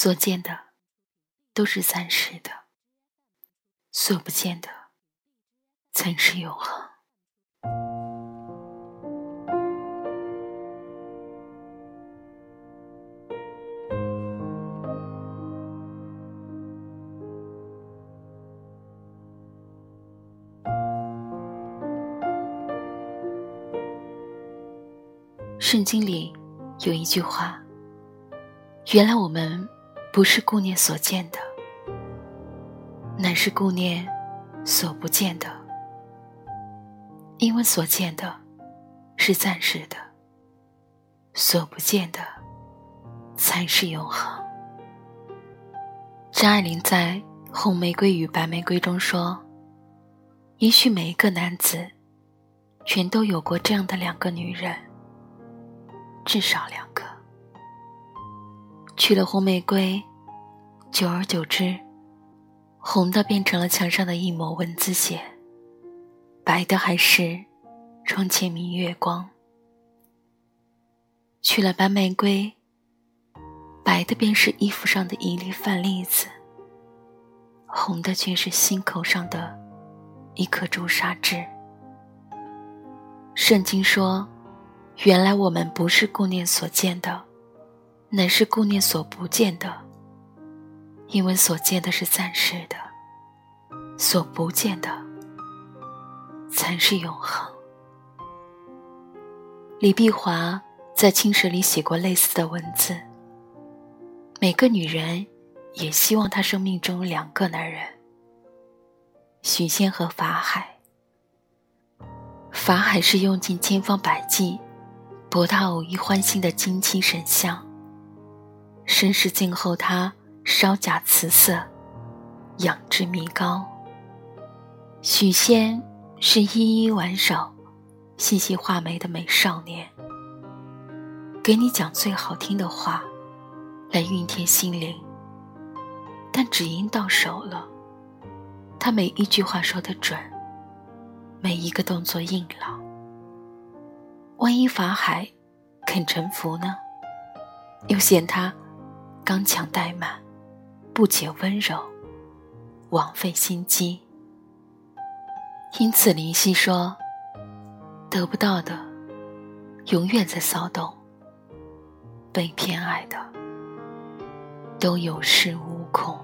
所见的都是暂时的，所不见的才是永恒。圣经里有一句话：“原来我们不是顾念所见的，乃是顾念所不见的。因为所见的是暂时的，所不见的才是永恒。”张爱玲在《红玫瑰与白玫瑰》中说：“也许每一个男子，全都有过这样的两个女人。”至少两个，娶了红玫瑰，久而久之，红的变成了墙上的一抹蚊子血，白的还是窗前明月光。娶了白玫瑰，白的便是衣服上的一粒饭粒子，红的却是心口上的一颗朱砂痣。圣经说。原来我们不是顾念所见的，乃是顾念所不见的。因为所见的是暂时的，所不见的才是永恒。李碧华在《青史》里写过类似的文字。每个女人也希望她生命中两个男人：许仙和法海。法海是用尽千方百计。博他偶一欢心的金漆神像，身世静候他稍假辞色，仰之弥高。许仙是依依挽手、细细画眉的美少年，给你讲最好听的话，来熨贴心灵。但只因到手了，他每一句话说得准，每一个动作硬朗。万一法海肯臣服呢？又嫌他刚强怠慢，不解温柔，枉费心机。因此林夕说：“得不到的，永远在骚动；被偏爱的，都有恃无恐。”